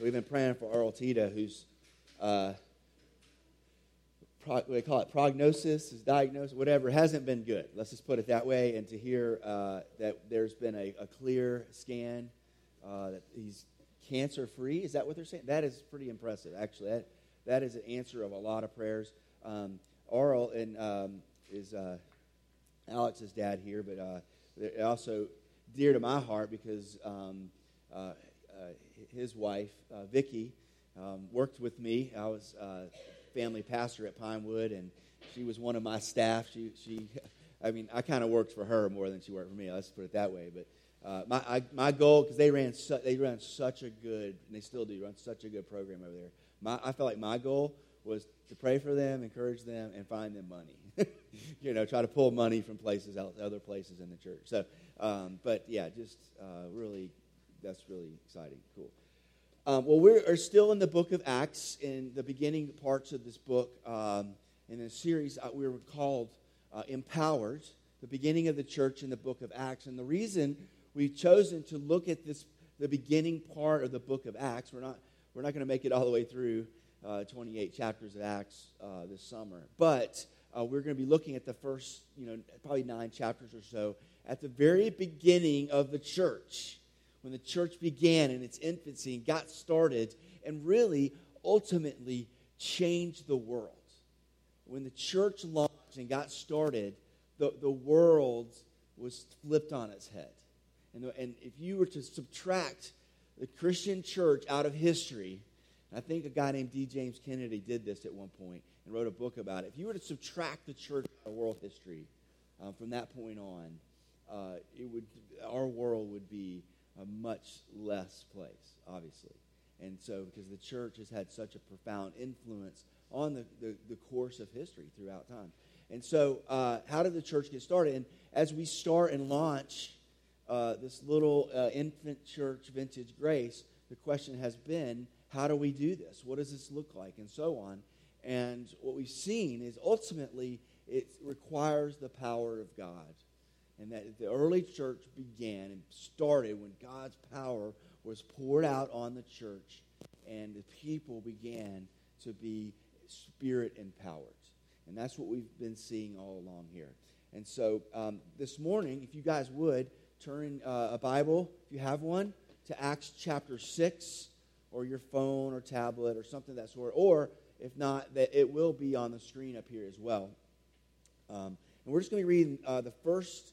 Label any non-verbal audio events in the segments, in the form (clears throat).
We've been praying for Earl Tita, who's, uh, pro- they call it, prognosis, his diagnosis, whatever, hasn't been good. Let's just put it that way. And to hear uh, that there's been a, a clear scan, uh, that he's cancer free, is that what they're saying? That is pretty impressive, actually. That, that is an answer of a lot of prayers. Um, Earl and, um, is uh, Alex's dad here, but uh, also dear to my heart because um, uh, uh, his wife, uh, Vicki, um, worked with me. I was uh, family pastor at Pinewood, and she was one of my staff. She, she (laughs) I mean, I kind of worked for her more than she worked for me. Let's put it that way. But uh, my I, my goal, because they ran su- they ran such a good, and they still do run such a good program over there. My, I felt like my goal was to pray for them, encourage them, and find them money. (laughs) you know, try to pull money from places other places in the church. So, um, but yeah, just uh, really, that's really exciting. Cool. Um, well, we are still in the book of Acts, in the beginning parts of this book. Um, in a series, uh, we were called uh, Empowered, the beginning of the church in the book of Acts. And the reason we've chosen to look at this, the beginning part of the book of Acts, we're not, we're not going to make it all the way through uh, 28 chapters of Acts uh, this summer. But uh, we're going to be looking at the first, you know, probably nine chapters or so at the very beginning of the church, when the church began in its infancy and got started and really ultimately changed the world. When the church launched and got started, the, the world was flipped on its head. And, and if you were to subtract the Christian church out of history, I think a guy named D. James Kennedy did this at one point and wrote a book about it. If you were to subtract the church out of world history um, from that point on, uh, it would our world would be a much less place, obviously. And so, because the church has had such a profound influence on the, the, the course of history throughout time. And so, uh, how did the church get started? And as we start and launch uh, this little uh, infant church, Vintage Grace, the question has been how do we do this? What does this look like? And so on. And what we've seen is ultimately it requires the power of God. And that the early church began and started when God's power was poured out on the church and the people began to be spirit empowered. And that's what we've been seeing all along here. And so um, this morning, if you guys would, turn uh, a Bible, if you have one, to Acts chapter 6 or your phone or tablet or something that sort. Or if not, that it will be on the screen up here as well. Um, and we're just going to reading uh, the first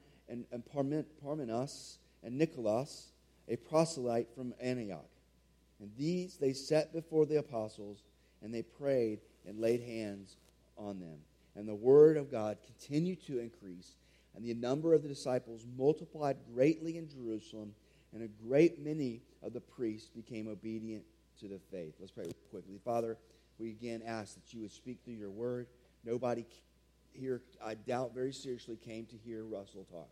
and, and Parmenas and Nicholas, a proselyte from Antioch. And these they set before the apostles, and they prayed and laid hands on them. And the word of God continued to increase, and the number of the disciples multiplied greatly in Jerusalem and a great many of the priests became obedient to the faith. Let's pray quickly. Father, we again ask that you would speak through your word. Nobody here, I doubt very seriously, came to hear Russell talk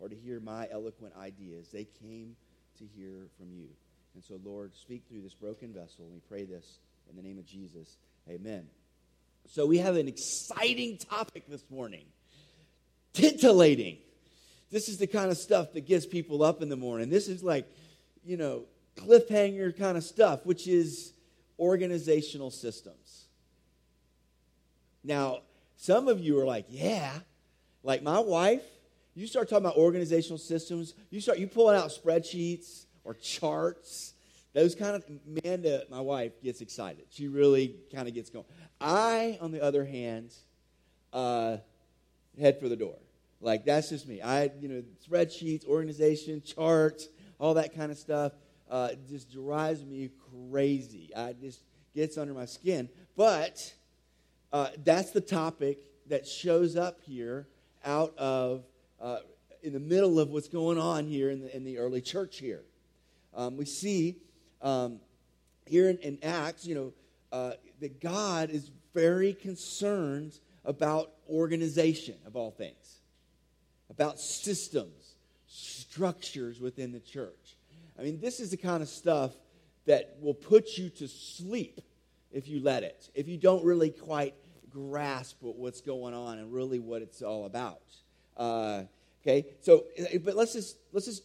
or to hear my eloquent ideas. They came to hear from you. And so, Lord, speak through this broken vessel. We pray this in the name of Jesus. Amen. So, we have an exciting topic this morning titillating this is the kind of stuff that gets people up in the morning. This is like, you know, cliffhanger kind of stuff, which is organizational systems. Now, some of you are like, yeah, like my wife, you start talking about organizational systems, you start you pulling out spreadsheets or charts those kind of Amanda, my wife, gets excited. She really kind of gets going. I, on the other hand, uh, head for the door. Like that's just me. I, you know, spreadsheets, organization, charts, all that kind of stuff uh, just drives me crazy. I just gets under my skin. But uh, that's the topic that shows up here out of uh, in the middle of what's going on here in the, in the early church here. Um, we see um, here in, in, Acts, you know, uh, that God is very concerned about organization of all things, about systems, structures within the church. I mean, this is the kind of stuff that will put you to sleep if you let it, if you don't really quite grasp what's going on and really what it's all about. Uh, okay, so but let's just let's just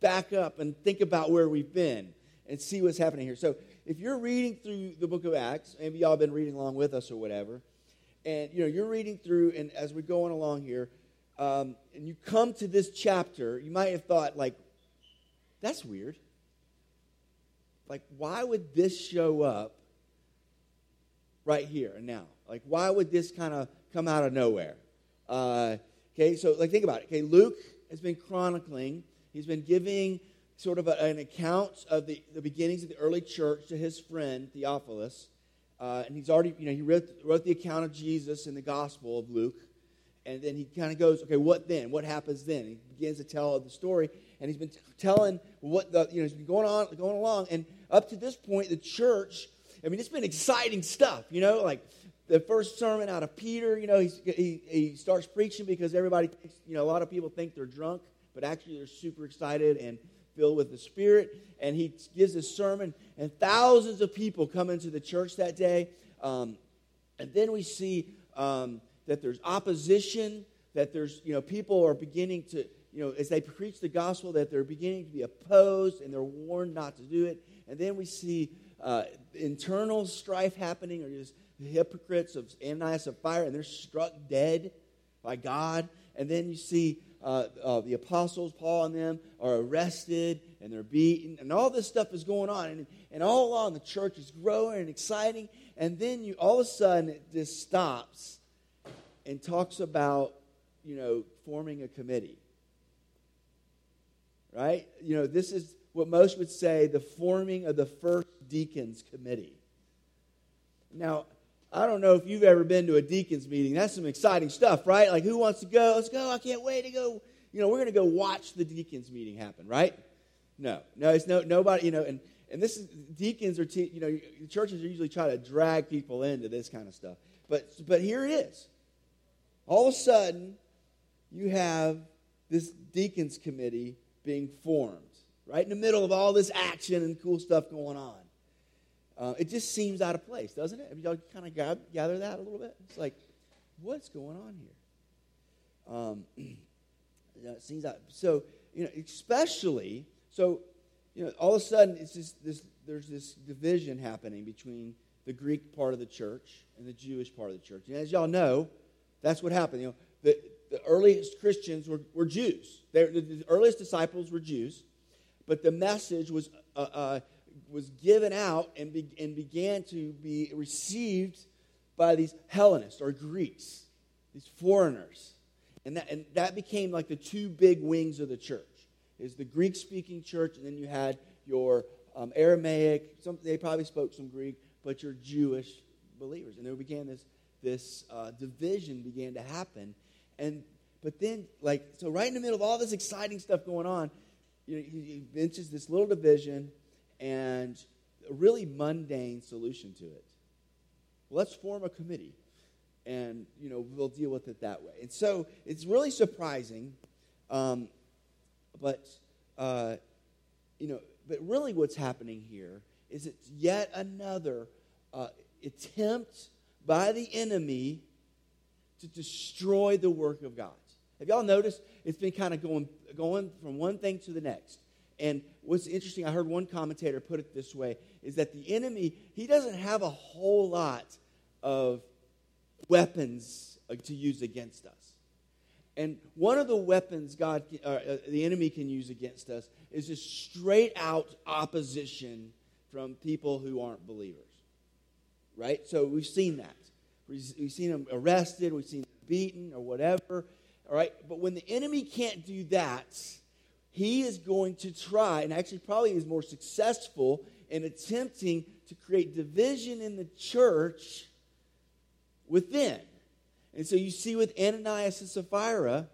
back up and think about where we've been and see what's happening here. So if you're reading through the book of Acts, maybe y'all have been reading along with us or whatever, and you know you're reading through, and as we're going along here, um, and you come to this chapter, you might have thought like, that's weird. Like, why would this show up right here and now? Like, why would this kind of come out of nowhere? Uh, okay, so like think about it. Okay, Luke has been chronicling. He's been giving sort of a, an account of the, the beginnings of the early church to his friend Theophilus. Uh, and he's already, you know, he wrote, wrote the account of Jesus in the Gospel of Luke. And then he kind of goes, okay, what then? What happens then? He begins to tell the story. And he's been telling what the, you know, he's been going on, going along. And up to this point, the church, I mean, it's been exciting stuff, you know, like the first sermon out of Peter, you know, he, he starts preaching because everybody thinks, you know, a lot of people think they're drunk, but actually they're super excited and filled with the Spirit. And he gives this sermon, and thousands of people come into the church that day. Um, and then we see um, that there's opposition, that there's, you know, people are beginning to, you know, as they preach the gospel, that they're beginning to be opposed and they're warned not to do it. And then we see uh, internal strife happening, or just hypocrites of Ananias and Sapphira, and they're struck dead by God. And then you see uh, uh, the apostles, Paul and them, are arrested and they're beaten, and all this stuff is going on. And, and all along, the church is growing and exciting. And then you all of a sudden it just stops and talks about, you know, forming a committee. Right? You know, this is what most would say the forming of the first deacons committee. Now, I don't know if you've ever been to a deacons meeting. That's some exciting stuff, right? Like, who wants to go? Let's go. I can't wait to go. You know, we're going to go watch the deacons meeting happen, right? No, no, it's no nobody. You know, and and this is deacons are te- you know churches are usually trying to drag people into this kind of stuff, but but here it is. All of a sudden, you have this deacons committee being formed right in the middle of all this action and cool stuff going on. Uh, it just seems out of place, doesn't it? Have y'all kind of gather, gather that a little bit? It's like, what's going on here? Um, (clears throat) it seems out. So, you know, especially, so, you know, all of a sudden, it's just this, there's this division happening between the Greek part of the church and the Jewish part of the church. And as y'all know, that's what happened. You know, the, the earliest Christians were, were Jews. The, the earliest disciples were Jews, but the message was uh, uh, was given out and, be, and began to be received by these Hellenists or Greeks, these foreigners. And that, and that became like the two big wings of the church is the Greek speaking church, and then you had your um, Aramaic, some, they probably spoke some Greek, but your Jewish believers. And there began this, this uh, division began to happen. And but then, like, so right in the middle of all this exciting stuff going on, you know, he, he mentions this little division, and a really mundane solution to it. Let's form a committee and you know we'll deal with it that way. And so it's really surprising, um, but uh, you know, but really what's happening here is it's yet another uh, attempt by the enemy to destroy the work of God. Have y'all noticed it's been kind of going going from one thing to the next? And what's interesting, I heard one commentator put it this way, is that the enemy, he doesn't have a whole lot of weapons uh, to use against us. And one of the weapons God, uh, uh, the enemy can use against us is just straight out opposition from people who aren't believers. Right? So we've seen that. We've seen them arrested, we've seen them beaten or whatever. All right? But when the enemy can't do that, he is going to try, and actually probably is more successful in attempting to create division in the church within. And so you see with Ananias and Sapphira,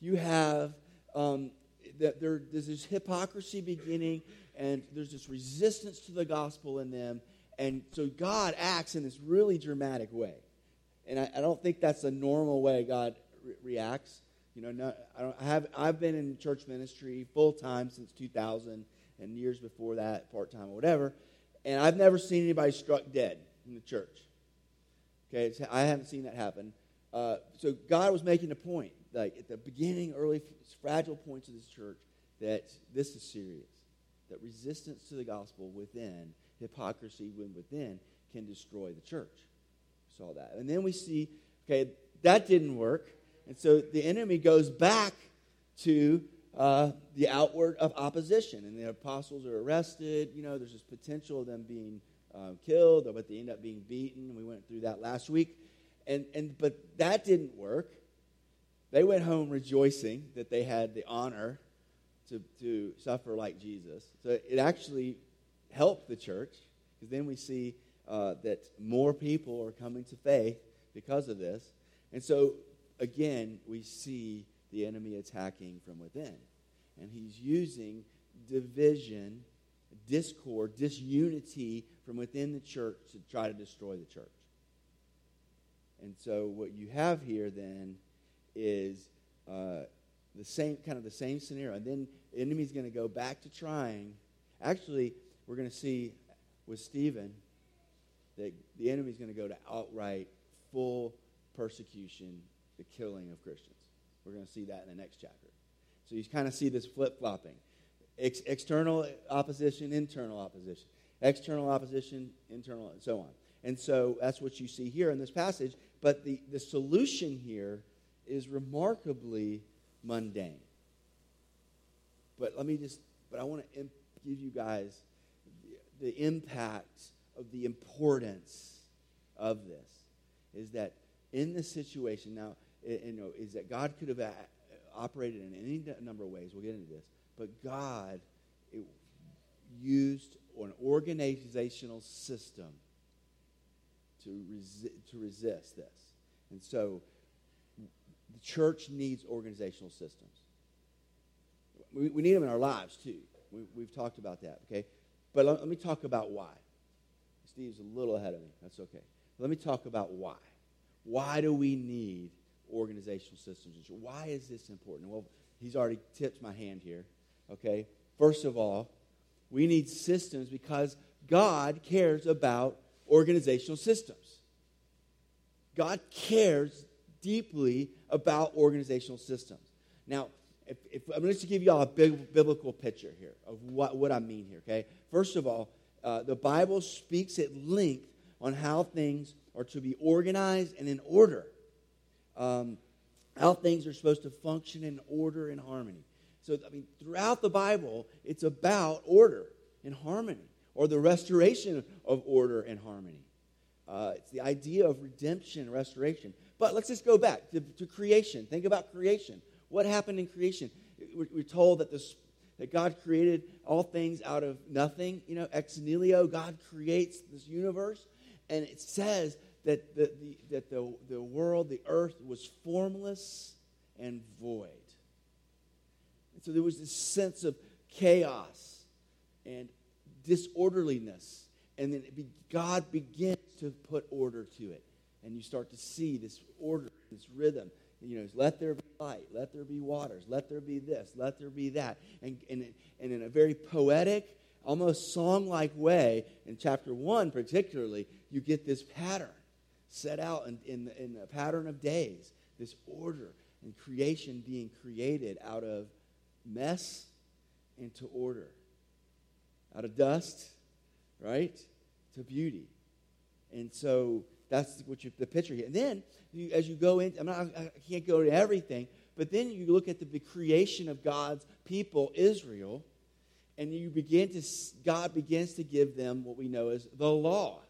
you have um, that there, there's this hypocrisy beginning, and there's this resistance to the gospel in them. And so God acts in this really dramatic way. And I, I don't think that's a normal way God re- reacts. You know, not, I, don't, I have I've been in church ministry full time since 2000 and years before that, part time or whatever, and I've never seen anybody struck dead in the church. Okay, I haven't seen that happen. Uh, so God was making a point, like at the beginning, early, fragile points of this church, that this is serious. That resistance to the gospel within, hypocrisy within, can destroy the church. We saw that. And then we see, okay, that didn't work. And so the enemy goes back to uh, the outward of opposition. And the apostles are arrested. You know, there's this potential of them being uh, killed, but they end up being beaten. We went through that last week. And, and, but that didn't work. They went home rejoicing that they had the honor to, to suffer like Jesus. So it actually helped the church because then we see uh, that more people are coming to faith because of this. And so again, we see the enemy attacking from within. And he's using division, discord, disunity from within the church to try to destroy the church. And so what you have here then is uh, the same kind of the same scenario. And then the enemy's going to go back to trying. Actually, we're going to see with Stephen that the enemy's going to go to outright full persecution the killing of Christians. We're going to see that in the next chapter. So you kind of see this flip flopping Ex- external opposition, internal opposition. External opposition, internal, and so on. And so that's what you see here in this passage. But the, the solution here is remarkably mundane. But let me just, but I want to imp- give you guys the, the impact of the importance of this. Is that in this situation, now, eh, you know, is that God could have uh, operated in any number of ways. We'll get into this. But God eh, used an organizational system to, resi- to resist this. And so the church needs organizational systems. We, we need them in our lives, too. We, have talked about that, okay? But let, let me talk about why. Steve's a little ahead of me. That's okay. Let me talk about why. Why do we need organizational systems? Why is this important? Well, he's already tipped my hand here. Okay. First of all, we need systems because God cares about organizational systems. God cares deeply about organizational systems. Now, if, if, I'm going to give you all a big biblical picture here of what, what I mean here, okay? First of all, uh, the Bible speaks at length on how things are to be organized and in order. Um, how things are supposed to function in order and harmony. So, I mean, throughout the Bible, it's about order and harmony, or the restoration of order and harmony. Uh, it's the idea of redemption, and restoration. But let's just go back to, to creation. Think about creation. What happened in creation? We're, we're told that, this, that God created all things out of nothing. You know, ex nihilo, God creates this universe and it says that the, the, that the, the world, the earth, was formless and void. And so there was this sense of chaos and disorderliness. And then be, God begins to put order to it. And you start to see this order, this rhythm. You know, let there be light, let there be waters, let there be this, let there be that. And, and, and in a very poetic, almost song like way, in chapter 1 particularly, you get this pattern set out in, in, in a pattern of days, this order and creation being created out of mess into order, out of dust, right, to beauty. And so that's what you, the picture here. And then you, as you go in, I'm not, I can't go to everything, but then you look at the, the creation of God's people, Israel, and you begin to, God begins to give them what we know as the law.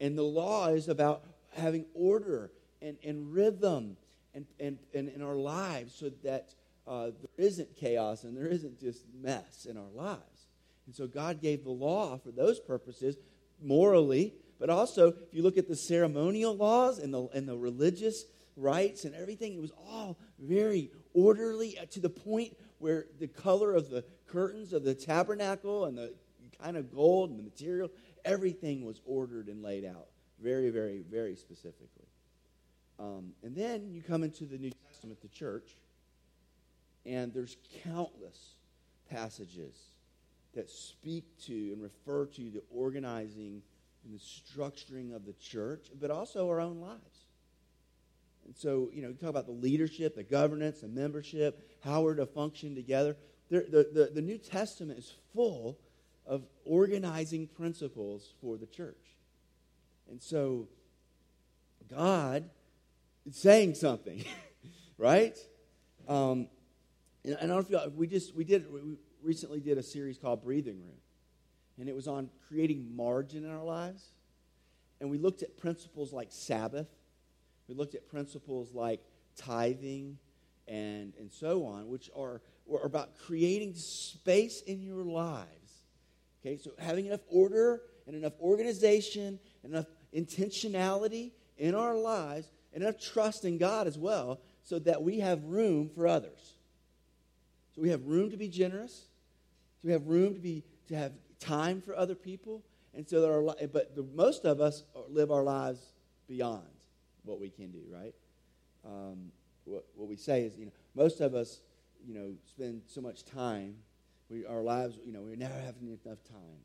And the law is about having order and, and rhythm and, and, and in our lives so that uh, there isn't chaos and there isn't just mess in our lives. And so God gave the law for those purposes, morally, but also if you look at the ceremonial laws and the, and the religious rites and everything, it was all very orderly to the point where the color of the curtains of the tabernacle and the kind of gold and the material, everything was ordered and laid out very, very, very specifically. Um, and then you come into the New Testament, the church, and there's countless passages that speak to and refer to the organizing and the structuring of the church, but also our own lives. And so, you know, you talk about the leadership, the governance, the membership, how we're to function together. The, the, the, the New Testament is full of organizing principles for the church. And so, God is saying something, (laughs) right? Um, and I don't know if you, we just we did we recently did a series called Breathing Room, and it was on creating margin in our lives, and we looked at principles like Sabbath we looked at principles like tithing and, and so on, which are, are about creating space in your lives. Okay, so having enough order and enough organization, and enough intentionality in our lives, and enough trust in God as well, so that we have room for others. So we have room to be generous. So we have room to be to have time for other people, and so there are. But the, most of us live our lives beyond what we can do, right? Um, what, what we say is, you know, most of us, you know, spend so much time. We, our lives, you know, we never have enough time.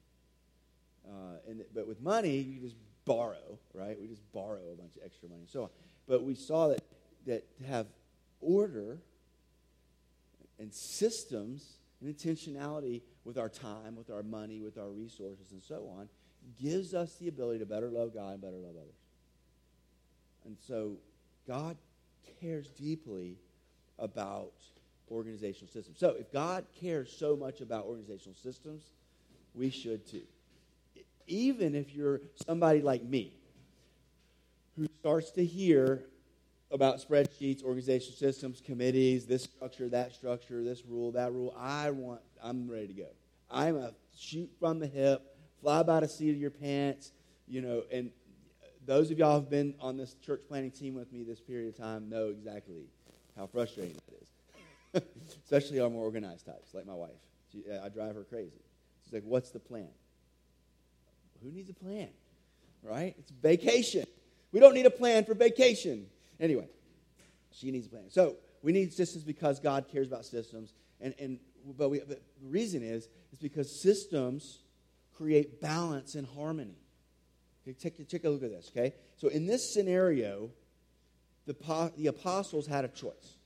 Uh, and but with money, you just borrow, right? We just borrow a bunch of extra money and so on. But we saw that that to have order and systems and intentionality with our time, with our money, with our resources, and so on, gives us the ability to better love God and better love others. And so God cares deeply about organizational systems. So if God cares so much about organizational systems, we should too. Even if you're somebody like me who starts to hear about spreadsheets, organizational systems, committees, this structure, that structure, this rule, that rule, I want, I'm ready to go. I'm a shoot from the hip, fly by the seat of your pants, you know, and those of y'all who have been on this church planning team with me this period of time know exactly how frustrating that is. (laughs) Especially our more organized types, like my wife. She, I drive her crazy. She's like, What's the plan? Who needs a plan? Right? It's vacation. We don't need a plan for vacation. Anyway, she needs a plan. So we need systems because God cares about systems. And, and but, we, but the reason is is because systems create balance and harmony. Okay, take, take a look at this, okay? So in this scenario, the, the apostles had a choice.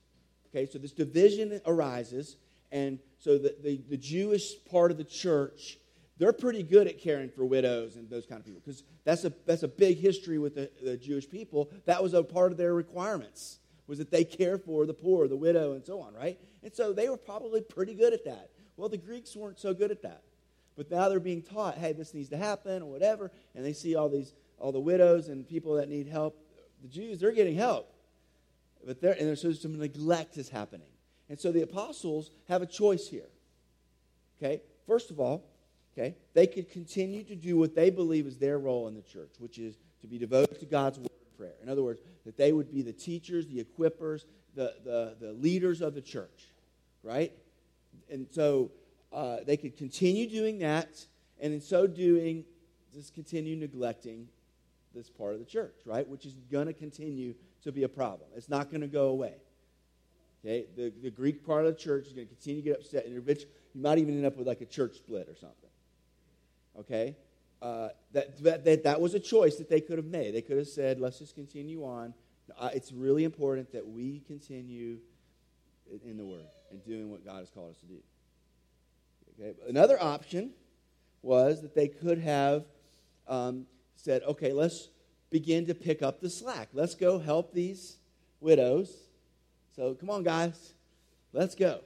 Okay, so this division arises, and so the, the, the Jewish part of the church, they're pretty good at caring for widows and those kind of people because that's a, that's a big history with the, the Jewish people. That was a part of their requirements, was that they care for the poor, the widow, and so on, right? And so they were probably pretty good at that. Well, the Greeks weren't so good at that. But now they're being taught, hey, this needs to happen or whatever, and they see all these all the widows and people that need help. The Jews, they're getting help. But there and there's some neglect is happening. And so the apostles have a choice here. Okay? First of all, okay, they could continue to do what they believe is their role in the church, which is to be devoted to God's word and prayer. In other words, that they would be the teachers, the equippers, the, the, the leaders of the church. Right? And so uh, they could continue doing that, and in so doing, just continue neglecting this part of the church, right? Which is going to continue to be a problem. It's not going to go away. Okay, the, the Greek part of the church is going to continue to get upset, and you might even end up with like a church split or something. Okay, uh, that, that, that, that was a choice that they could have made. They could have said, let's just continue on. Uh, it's really important that we continue in the Word and doing what God has called us to do. Okay? Another option was that they could have um, said, okay, let's begin to pick up the slack. Let's go help these widows. So come on, guys, let's go.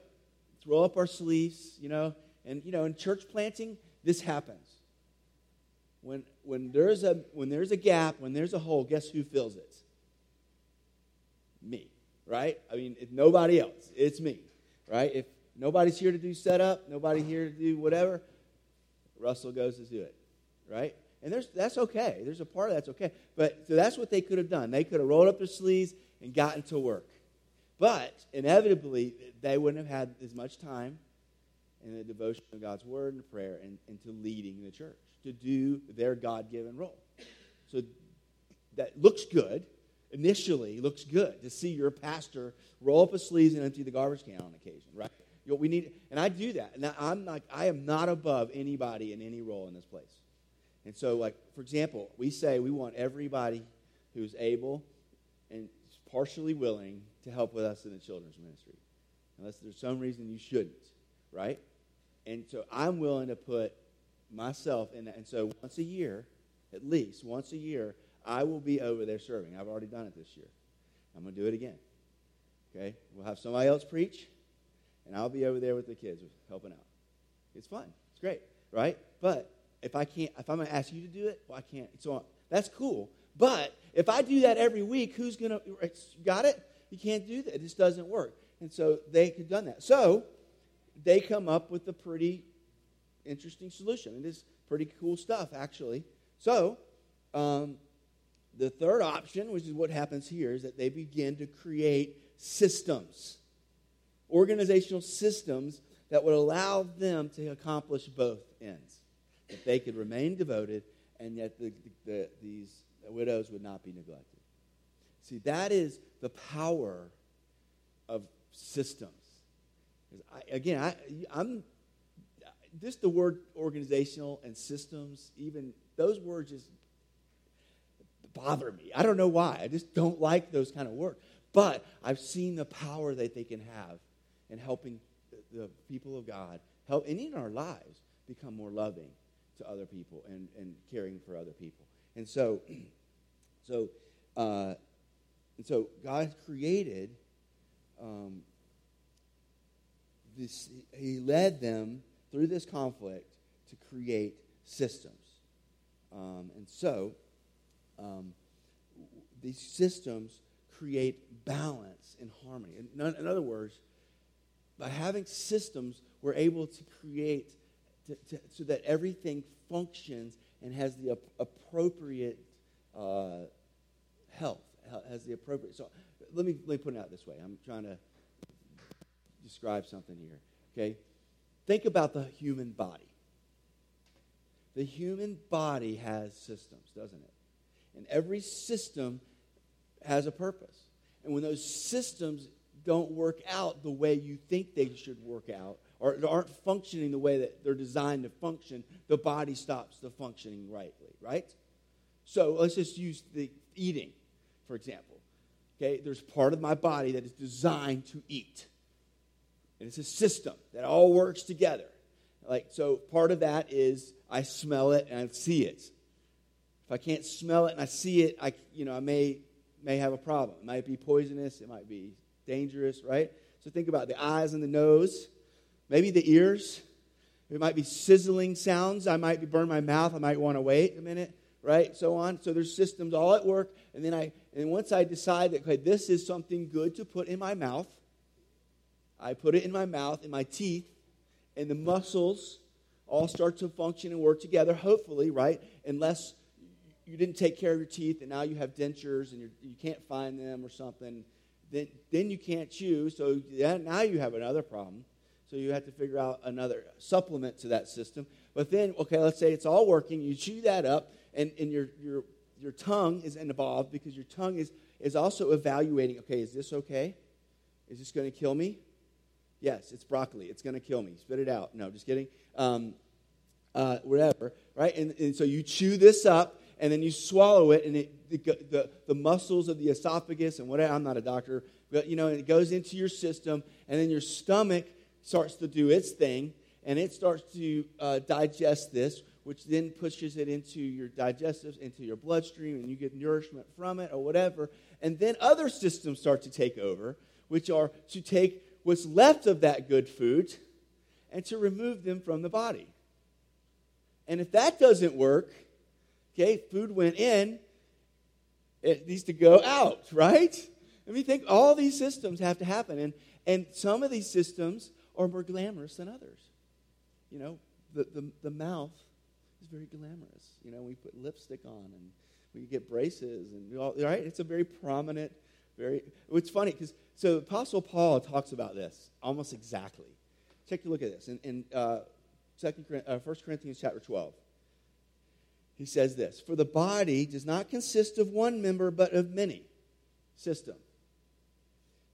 Roll up our sleeves, you know, And, you know, in church planting, this happens. When, when, there's a, when there's a gap, when there's a hole, guess who fills it? Me, right? I mean, if nobody else, it's me, right? If nobody's here to do setup, nobody here to do whatever, Russell goes to do it, right? And there's, that's okay. There's a part of that's okay. But so that's what they could have done. They could have rolled up their sleeves and gotten to work. But inevitably, they wouldn't have had as much time in the devotion of God's word and prayer and, and to leading the church, to do their God given role. So that looks good. Initially, looks good to see your pastor roll up his sleeves and empty the garbage can on occasion, right? You know, we need, and I do that. And I'm like, I am not above anybody in any role in this place. And so, like for example, we say we want everybody who's able and partially willing to help with us in the children's ministry, unless there's some reason you shouldn't, right? And so I'm willing to put myself in that. And so once a year, at least once a year, I will be over there serving. I've already done it this year. I'm going to do it again. Okay? We'll have somebody else preach, and I'll be over there with the kids helping out. It's fun. It's great, right? But if I can't, if I'm going to ask you to do it, well, I can't. So that's cool. But if I do that every week, who's going to, got it? You can't do that. It just doesn't work. And so they could done that. So they come up with a pretty interesting solution. It is pretty cool stuff, actually. So, um, the third option, which is what happens here, is that they begin to create systems, organizational systems that would allow them to accomplish both ends. That they could remain devoted, and yet the, the, these widows would not be neglected. See, that is the power of systems. I, again, I, I'm just the word organizational and systems, even those words just bother me. I don't know why. I just don't like those kind of words. But I've seen the power that they can have in helping the, people of God, help, and in our lives, become more loving to other people and, and caring for other people. And so, (clears throat) so, uh, and so God created um, this, he led them through this conflict to create systems. Um, and so, um, these systems create balance and harmony. In, in, other words, by having systems, we're able to create to, to, so that everything functions and has the ap- appropriate uh, health, has the appropriate. So let me, let me put it out this way. I'm trying to describe something here. Okay? Think about the human body. The human body has systems, doesn't it? And every system has a purpose. And when those systems don't work out the way you think they should work out, or aren't functioning the way that they're designed to function, the body stops the functioning rightly, right? So let's just use the eating, for example. Okay, there's part of my body that is designed to eat. And it's a system that all works together. Like, so part of that is I smell it and I see it. If I can't smell it and I see it, I, you know, I may, may have a problem. It might be poisonous. It might be dangerous, right? So think about the eyes and the nose, maybe the ears. It might be sizzling sounds. I might be burn my mouth. I might want to wait a minute, right? So on. So there's systems all at work. And then I, and once I decide that okay, this is something good to put in my mouth, I put it in my mouth, in my teeth, and the muscles all start to function and work together, hopefully, right? Unless you didn't take care of your teeth and now you have dentures and you're, you can not find them or something, then, then you can't chew. So yeah, now you have another problem. So you have to figure out another supplement to that system. But then, okay, let's say it's all working. You chew that up, and, and your, your, your tongue is involved because your tongue is, is also evaluating okay, is this okay? Is this going to kill me? Yes, it's broccoli. It's going to kill me. Spit it out. No, just kidding. Um, uh, whatever, right? And, and, so you chew this up, and then you swallow it, and it, the, the, the muscles of the esophagus and whatever, I'm not a doctor, but, you know, it goes into your system, and then your stomach starts to do its thing, and it starts to uh, digest this, which then pushes it into your digestives, into your bloodstream, and you get nourishment from it or whatever. And then other systems start to take over, which are to take what's left of that good food and to remove them from the body. And if that doesn't work, okay, food went in, it needs to go out, right? I mean, think all these systems have to happen. And, and some of these systems are more glamorous than others. You know, the, the, the mouth is very glamorous. You know, we put lipstick on and we get braces and all, right? It's a very prominent, very. It's funny because so Apostle Paul talks about this almost exactly. Take a look at this in, in uh, Second, uh, 1 Corinthians chapter 12. He says this For the body does not consist of one member, but of many. System.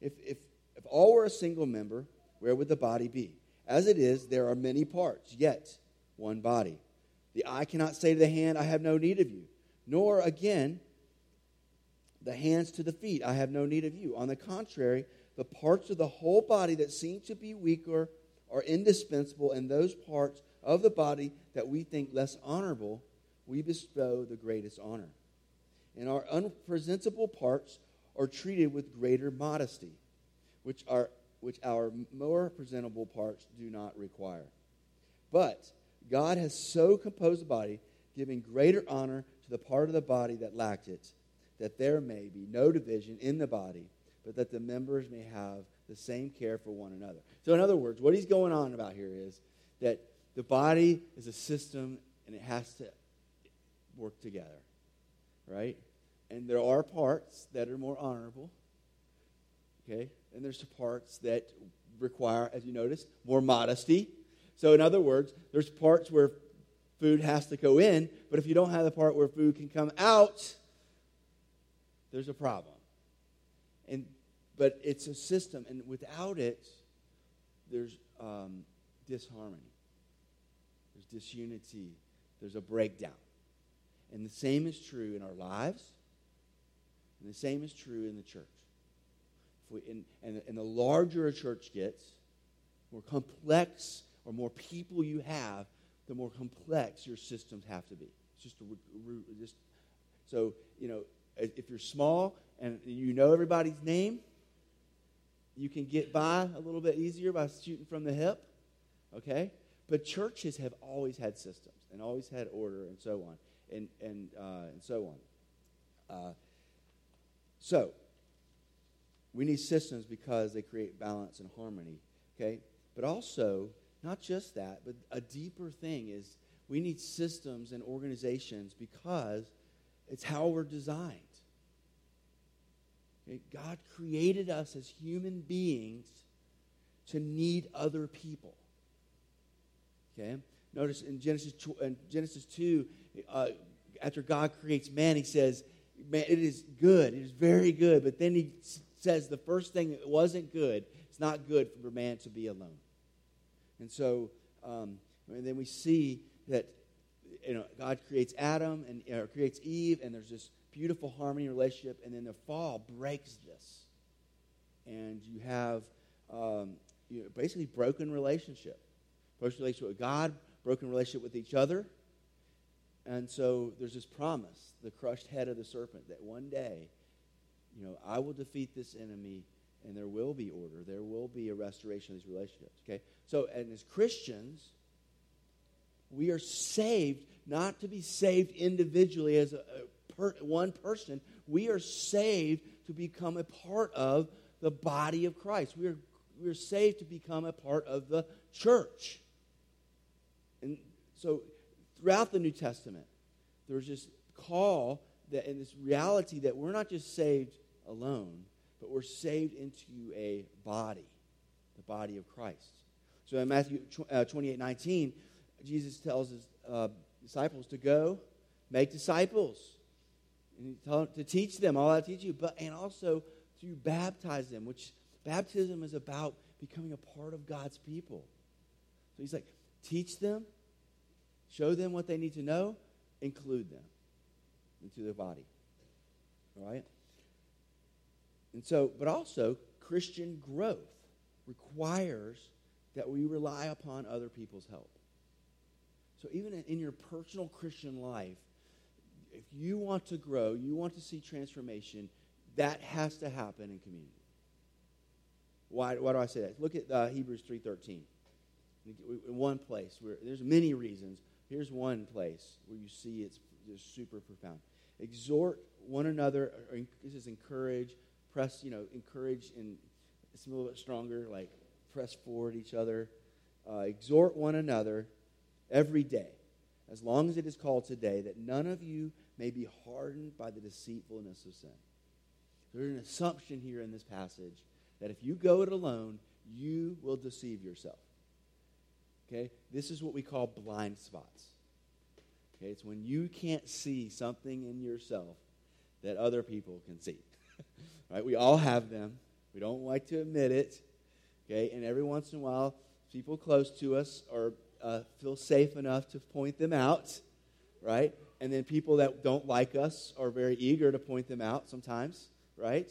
If, if, if all were a single member, where would the body be? As it is, there are many parts, yet one body. The eye cannot say to the hand, I have no need of you, nor again the hands to the feet, I have no need of you. On the contrary, the parts of the whole body that seem to be weaker are indispensable, and those parts of the body that we think less honorable, we bestow the greatest honor. And our unpresentable parts are treated with greater modesty, which, are, which our more presentable parts do not require. But God has so composed the body, giving greater honor to the part of the body that lacked it, that there may be no division in the body, but that the members may have the same care for one another. So, in other words, what he's going on about here is that the body is a system and it has to work together, right? And there are parts that are more honorable, okay? And there's parts that require, as you notice, more modesty. So, in other words, there's parts where food has to go in, but if you don't have the part where food can come out, there's a problem. And but it's a system, and without it, there's um, disharmony, there's disunity, there's a breakdown. And the same is true in our lives, and the same is true in the church. We, and, and, and the larger a church gets, more complex or more people you have, the more complex your systems have to be. It's just a, just so you know if you're small and you know everybody's name, you can get by a little bit easier by shooting from the hip, okay? But churches have always had systems and always had order and so on, and and uh, and so on. Uh, so we need systems because they create balance and harmony, okay? But also, not just that, but a deeper thing is we need systems and organizations because it's how we're designed. Okay? God created us as human beings to need other people. Okay? Notice in Genesis, in Genesis 2, uh, after God creates man, he says, man, it is good. It is very good. But then he says the first thing that wasn't good, it's not good for man to be alone. And so, um, and then we see that you know, God creates Adam and uh, creates Eve, and there's this beautiful harmony relationship, and then the fall breaks this. And you have um, you know, basically broken relationship. Broken relationship with God, broken relationship with each other. And so there's this promise, the crushed head of the serpent, that one day, you know, I will defeat this enemy and there will be order. There will be a restoration of these relationships. Okay? So, and as Christians, we are saved not to be saved individually as a, per, one person, we are saved to become a part of the body of Christ. We are, we are saved to become a part of the church. And so throughout the New Testament, there's this call that in this reality that we're not just saved alone, but we're saved into a body, the body of Christ. So in Matthew uh, 28 19, Jesus tells his uh, disciples to go make disciples and tell, to teach them all I teach you, but and also to baptize them, which baptism is about becoming a part of God's people. So he's like, teach them, show them what they need to know, include them into the body. All right? And so, but also, Christian growth requires that we rely upon other people's help. So, even in your personal Christian life, if you want to grow, you want to see transformation, that has to happen in community. Why, why do I say that? Look at uh, Hebrews 3.13. In one place, where there's many reasons. Here's one place where you see it's just super profound. Exhort one another, this is encourage, press, you know, encourage and it's a little bit stronger, like press forward each other. Uh, exhort one another every day, as long as it is called today, that none of you may be hardened by the deceitfulness of sin. There's an assumption here in this passage that if you go it alone, you will deceive yourself. Okay? This is what we call blind spots. Okay? It's when you can't see something in yourself that other people can see. (laughs) right? We all have them. We don't like to admit it. Okay? And every once in a while, people close to us or uh, feel safe enough to point them out, right? And then people that don't like us are very eager to point them out sometimes, right?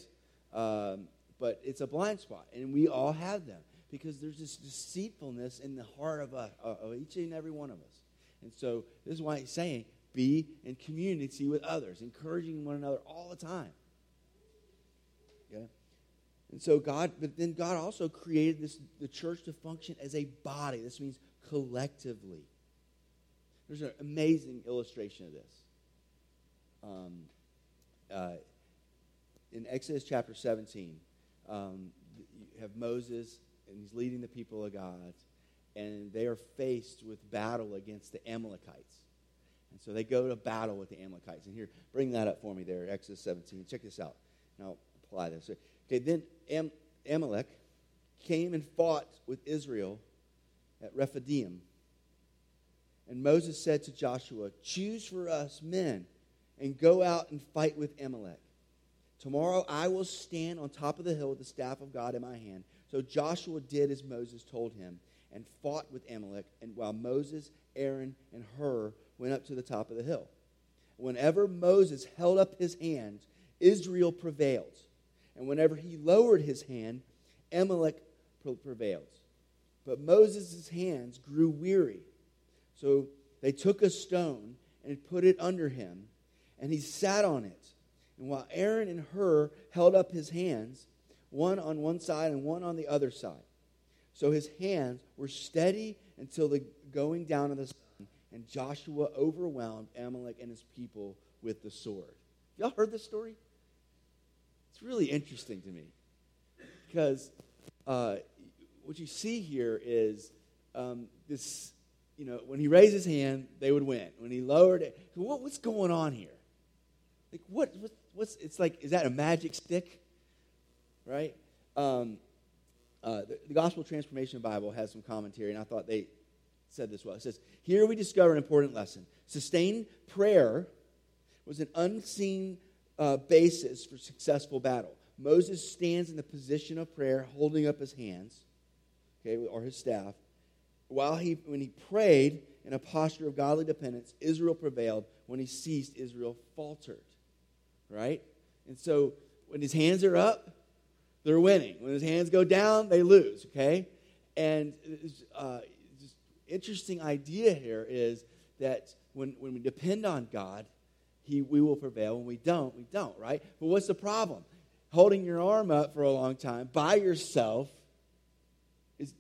Um, but it's a blind spot, and we all have them because there's this deceitfulness in the heart of, uh, of each and every one of us. And so this is why he's saying, be in community with others, encouraging one another all the time. Okay? And so God, but then God also created this the church to function as a body. This means collectively. There's an amazing illustration of this. Um, uh, in Exodus chapter 17, um, you have Moses, and he's leading the people of God, and they are faced with battle against the Amalekites. And so they go to battle with the Amalekites. And here, bring that up for me there, Exodus 17. Check this out. Now, apply this. Okay, then Am- Amalek came and fought with Israel at Rephidim. And Moses said to Joshua, Choose for us men and go out and fight with Amalek. Tomorrow I will stand on top of the hill with the staff of God in my hand. So Joshua did as Moses told him and fought with Amalek, and while Moses, Aaron, and Hur went up to the top of the hill. Whenever Moses held up his hand, Israel prevailed. And whenever he lowered his hand, Amalek prevailed. But Moses' hands grew weary. So they took a stone and put it under him, and he sat on it. And while Aaron and Hur held up his hands, one on one side and one on the other side. So his hands were steady until the going down of the sun, and Joshua overwhelmed Amalek and his people with the sword. Y'all heard this story? It's really interesting to me because uh, what you see here is um, this, you know, when he raised his hand, they would win. When he lowered it, what, what's going on here? Like, what, what, what's, it's like, is that a magic stick? Right? Um, uh, the, the, Gospel Transformation Bible has some commentary, and I thought they said this well. It says, Here we discover an important lesson. Sustained prayer was an unseen uh, basis for successful battle. Moses stands in the position of prayer, holding up his hands, okay, or his staff. While he, when he prayed in a posture of godly dependence, Israel prevailed. When he ceased, Israel faltered. Right? And so when his hands are up, they're winning. When his hands go down, they lose. Okay? And uh, interesting idea here is that when, when we depend on God, he, we will prevail. When we don't, we don't, right? But what's the problem? Holding your arm up for a long time by yourself is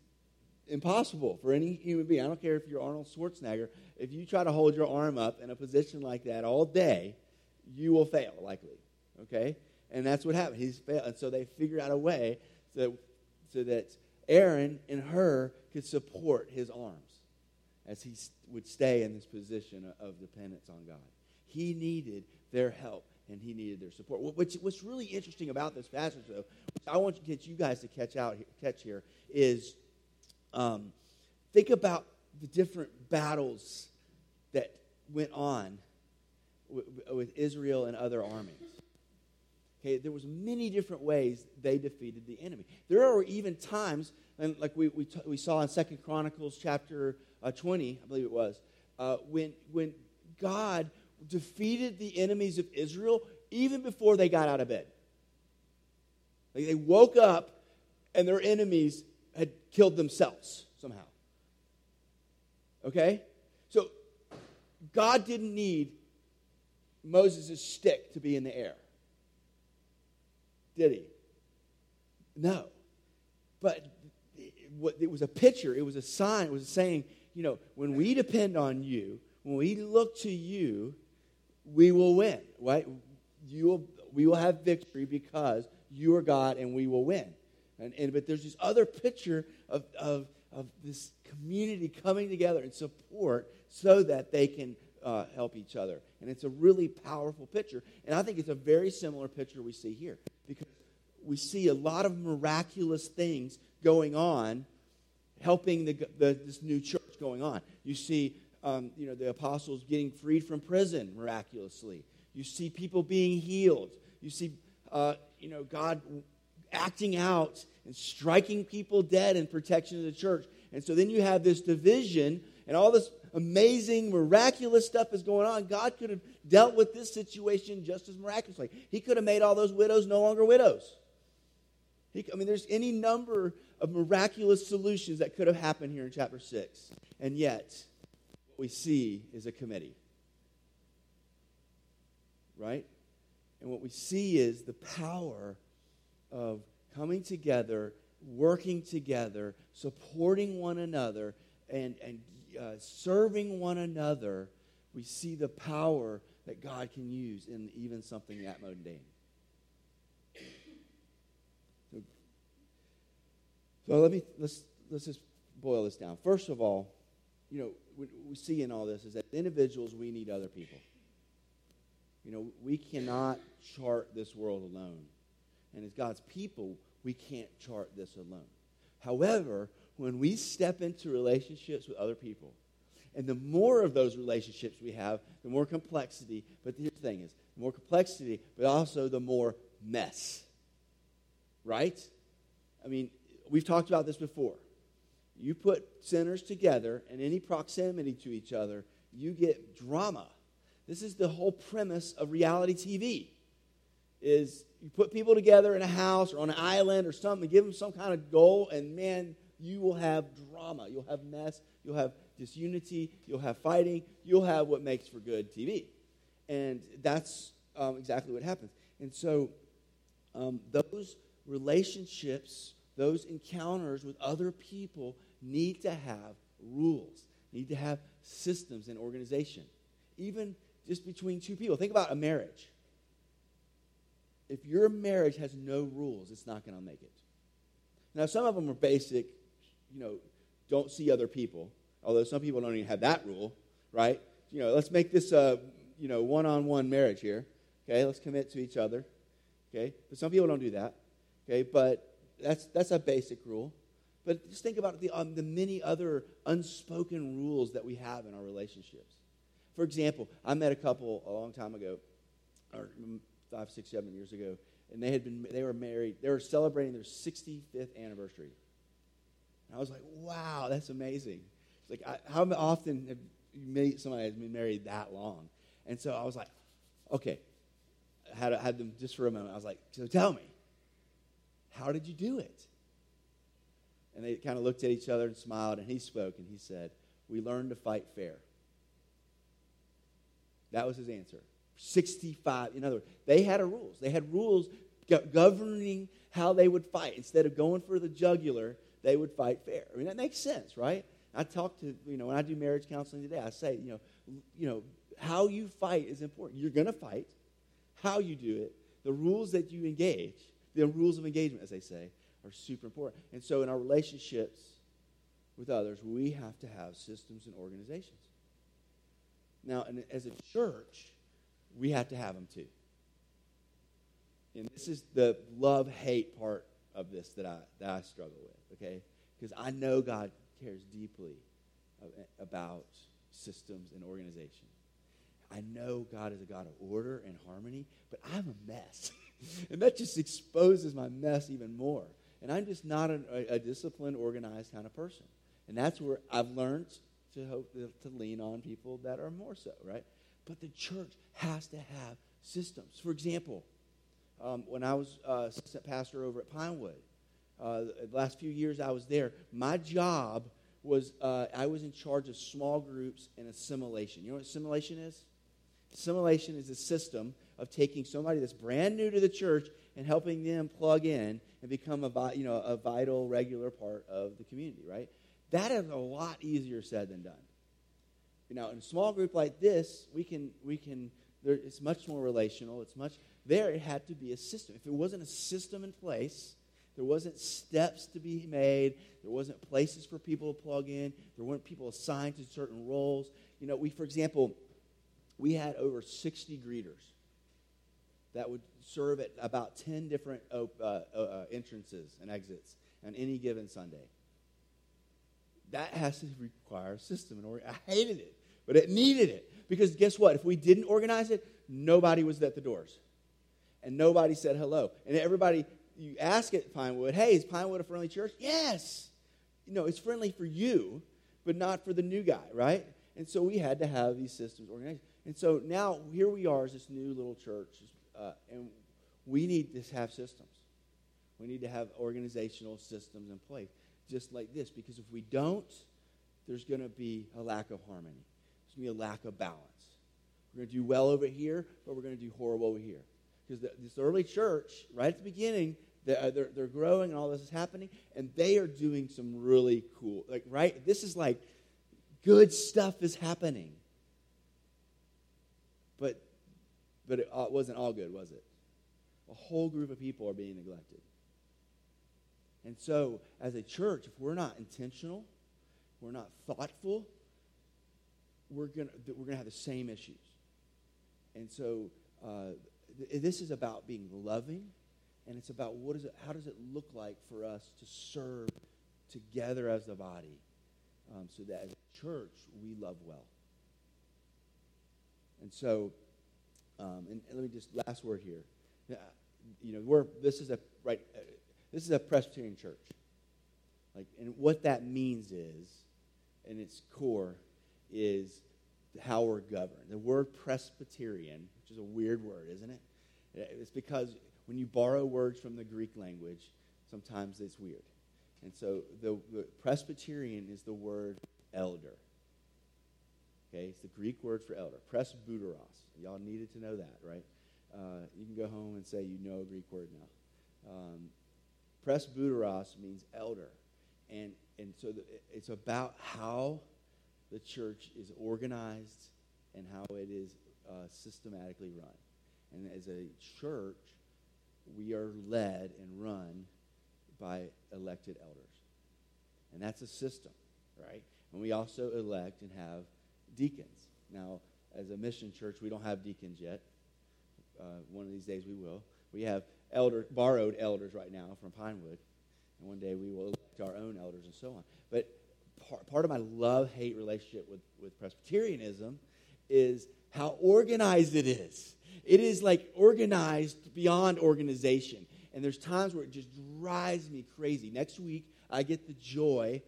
impossible for any human being. I don't care if you're Arnold Schwarzenegger. If you try to hold your arm up in a position like that all day, you will fail, likely. Okay? And that's what happened. He's failed. And so they figured out a way so, so that Aaron and Hur could support his arms as he would stay in this position of dependence on God. He needed their help and he needed their support. What's, what's really interesting about this passage, though, which I want to get you guys to catch out catch here, is um, think about the different battles that went on with, with Israel and other armies. Okay, there was many different ways they defeated the enemy. There are even times, and like we, we, t- we saw in Second Chronicles chapter uh, 20, I believe it was, uh, when, when God defeated the enemies of Israel even before they got out of bed. Like they woke up and their enemies had killed themselves somehow. Okay? So God didn't need Moses' stick to be in the air. Did he? No. But it was a picture, it was a sign, it was saying, you know, when we depend on you, when we look to you, we will win, right? You will, we will have victory because you are God and we will win. And, and but there's this other picture of, of, of this community coming together and support so that they can uh, help each other. And it's a really powerful picture. And I think it's a very similar picture we see here we see a lot of miraculous things going on, helping the, the this new church going on. You see, um, you know, the apostles getting freed from prison miraculously. You see people being healed. You see, uh, you know, God acting out and striking people dead in protection of the church. And so then you have this division and all this amazing, miraculous stuff is going on. God could have dealt with this situation just as miraculously. He could have made all those widows no longer widows. He, I mean, there's any number of miraculous solutions that could have happened here in chapter 6. And yet, what we see is a committee. Right? And what we see is the power of coming together, working together, supporting one another, and, and uh, serving one another. We see the power that God can use in even something that mundane. So, so let me let's let's just boil this down. First of all, you know, we, we see in all this is that individuals we need other people. You know, we cannot chart this world alone. And as God's people, we can't chart this alone. However, when we step into relationships with other people, and the more of those relationships we have, the more complexity. But the thing is, the more complexity, but also the more mess. Right? I mean, we've talked about this before. You put sinners together in any proximity to each other, you get drama. This is the whole premise of reality TV. Is you put people together in a house or on an island or something, give them some kind of goal, and man, you will have drama. You'll have mess. You'll have disunity. You'll have fighting. You'll have what makes for good TV. And that's um, exactly what happens. And so um, those relationships, those encounters with other people need to have rules, need to have systems and organization. Even just between two people. Think about a marriage. If your marriage has no rules, it's not going to make it. Now, some of them are basic, you know, don't see other people, although some people don't even have that rule, right? You know, let's make this a, you know, one-on-one marriage here. Okay, let's commit to each other. Okay, but some people don't do that. Okay, but that's that's a basic rule. But just think about the um, the many other unspoken rules that we have in our relationships. For example, I met a couple a long time ago, or five, six, seven years ago, and they had been they were married. They were celebrating their 65th anniversary. And I was like, wow, that's amazing. It's like, I, how often have you met somebody that's been married that long? And so I was like, okay. I had, I had them just for a moment. I was like, so tell me, how did you do it? And they kind of looked at each other and smiled, and he spoke, and he said, we learned to fight fair. That was his answer. 65. In other words, they had a rules. They had rules governing how they would fight. Instead of going for the jugular, they would fight fair. I mean, that makes sense, right? I talk to, you know, when I do marriage counseling today, I say, you know, you know, how you fight is important. You're going to fight. How you do it, the rules that you engage, the rules of engagement, as they say, are super important. And so in our relationships with others, we have to have systems and organizations. Now, as a church, we have to have them too. And this is the love hate part of this that I, that I struggle with, okay? Because I know God cares deeply about systems and organization. I know God is a God of order and harmony, but I'm a mess. (laughs) (laughs) and that just exposes my mess even more. And I'm just not a, a disciplined, organized kind of person. And that's where I've learned to hope to, to lean on people that are more so, right? But the church has to have systems. For example, um, when I was uh, assistant pastor over at Pinewood, uh, the last few years I was there, my job was uh, I was in charge of small groups and assimilation. You know what assimilation is? Assimilation is a system of taking somebody that's brand new to the church and helping them plug in and become a, you know, a vital, regular part of the community, right? That is a lot easier said than done. You know, in a small group like this, we can, we can there, it's much more relational. It's much, there it had to be a system. If there wasn't a system in place, there wasn't steps to be made, there wasn't places for people to plug in, there weren't people assigned to certain roles. You know, we, for example, we had over 60 greeters that would serve at about 10 different uh, uh, uh, entrances and exits on any given Sunday. That has to require a system. And I hated it, but it needed it. Because guess what? If we didn't organize it, nobody was at the doors. And nobody said hello. And everybody, you ask at Pinewood, hey, is Pinewood a friendly church? Yes. You know, it's friendly for you, but not for the new guy, right? And so we had to have these systems organized. And so now here we are as this new little church, uh, and we need to have systems. We need to have organizational systems in place, just like this, because if we don't, there's going to be a lack of harmony. There's going to be a lack of balance. We're going to do well over here, but we're going to do horrible over here. Because this early church, right at the beginning, they're, uh, they're, they're growing and all this is happening, and they are doing some really cool, like, right? This is like good stuff is happening. But, but it uh, wasn't all good, was it? A whole group of people are being neglected. And so, as a church, if we're not intentional, we're not thoughtful, we're going we're gonna have the same issues. And so, uh, th- this is about being loving, and it's about what is it, how does it look like for us to serve together as the body um, so that as a church we love well. And so, um, and, and, let me just last word here. You know, we're this is a right. Uh, this is a Presbyterian church. Like, and what that means is, in its core, is how we're governed. The word Presbyterian, which is a weird word, isn't it? It's because when you borrow words from the Greek language, sometimes it's weird. And so the, the Presbyterian is the word elder. Okay, it's the Greek word for elder, presbyteros. Y'all needed to know that, right? Uh, you can go home and say you know a Greek word now. Um, presbyteros means elder. And, and so the, it's about how the church is organized and how it is uh, systematically run. And as a church, we are led and run by elected elders. And that's a system, right? And we also elect and have deacons. Now, as a mission church, we don't have deacons yet. Uh, one of these days we will. We have elder, borrowed elders right now from Pinewood. And one day we will elect our own elders and so on. But part, part of my love hate relationship with, with Presbyterianism is how organized it is. It is like organized beyond organization. And there's times where it just drives me crazy. Next week, I get the joy.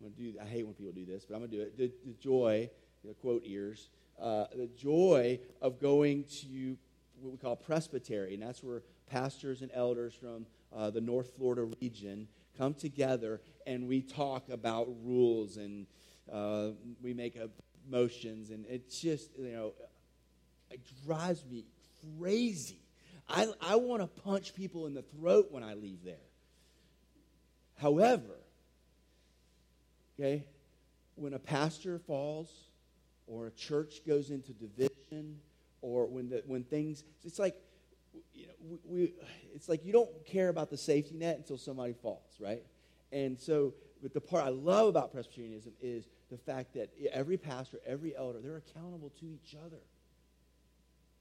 I'm gonna do, I hate when people do this, but I'm going to do it. The, the joy, the quote ears, uh, the joy of going to what we call presbytery. And that's where pastors and elders from uh, the North Florida region come together and we talk about rules and uh, we make motions. And it's just, you know, it drives me crazy. I, I want to punch people in the throat when I leave there. However, okay, when a pastor falls or a church goes into division or when, the, when things, it's like, you know, we, we, it's like you don't care about the safety net until somebody falls, right? And so, but the part I love about Presbyterianism is the fact that every pastor, every elder, they're accountable to each other.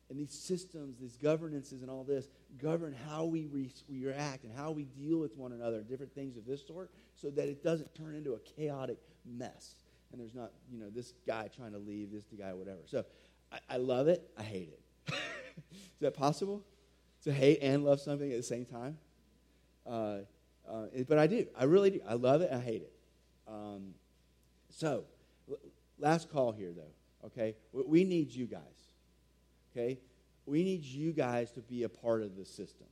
And these systems, these governances, and all this govern how we, re- we react and how we deal with one another, different things of this sort, so that it doesn't turn into a chaotic mess. And there's not, you know, this guy trying to leave, this guy, whatever. So I, I love it. I hate it. (laughs) Is that possible? to hate and love something at the same time. Uh, uh, but I do. I really do. I love it. I hate it. Um, so, last call here, though. Okay, we need you guys. Okay, we need you guys to be a part of the system,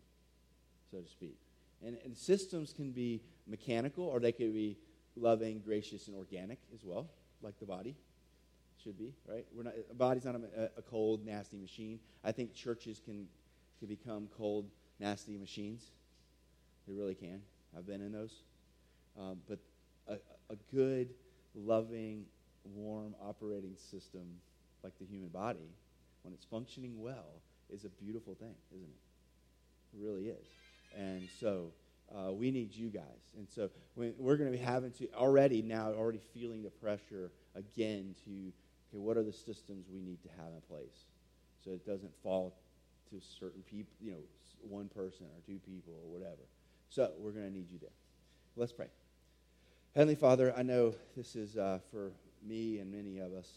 so to speak. And, and systems can be mechanical, or they can be loving, gracious, and organic as well, like the body should be. Right? We're not. A body's not a, a cold, nasty machine. I think churches can can become cold, nasty machines. They really can. I've been in those. Um, but a, a good, loving, warm operating system like the human body, when it's functioning well, is a beautiful thing, isn't it? It really is. And so uh, we need you guys. And so we're going to be having to already now, already feeling the pressure again to, okay, what are the systems we need to have in place so it doesn't fall to certain people, you know, one person or two people or whatever. So we're going to need you there. Let's pray. Heavenly Father, I know this is uh, for me and many of us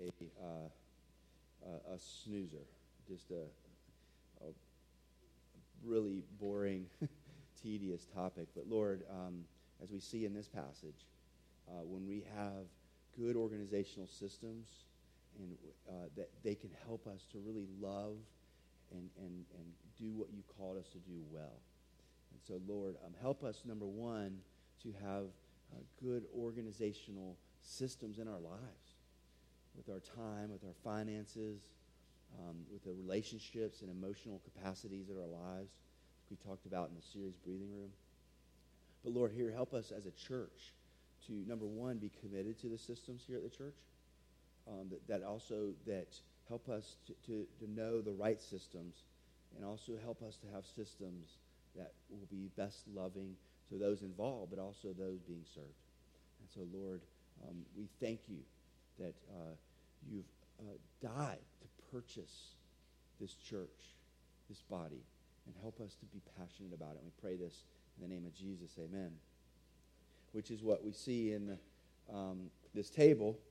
a, uh, a snoozer, just a, a really boring, (laughs) tedious topic. But Lord, um, as we see in this passage, uh, when we have good organizational systems and uh, that they can help us to really love and, and, and do what you called us to do well. And so, Lord, um, help us, number one, to have uh, good organizational systems in our lives with our time, with our finances, um, with the relationships and emotional capacities of our lives, we talked about in the series Breathing Room. But Lord, here, help us as a church to, number one, be committed to the systems here at the church. Um, that, that also that help us to, to, to know the right systems and also help us to have systems that will be best loving to those involved, but also those being served. And so, Lord, um, we thank you that uh, you've uh, died to purchase this church, this body, and help us to be passionate about it. We pray this in the name of Jesus. Amen. Which is what we see in um, this table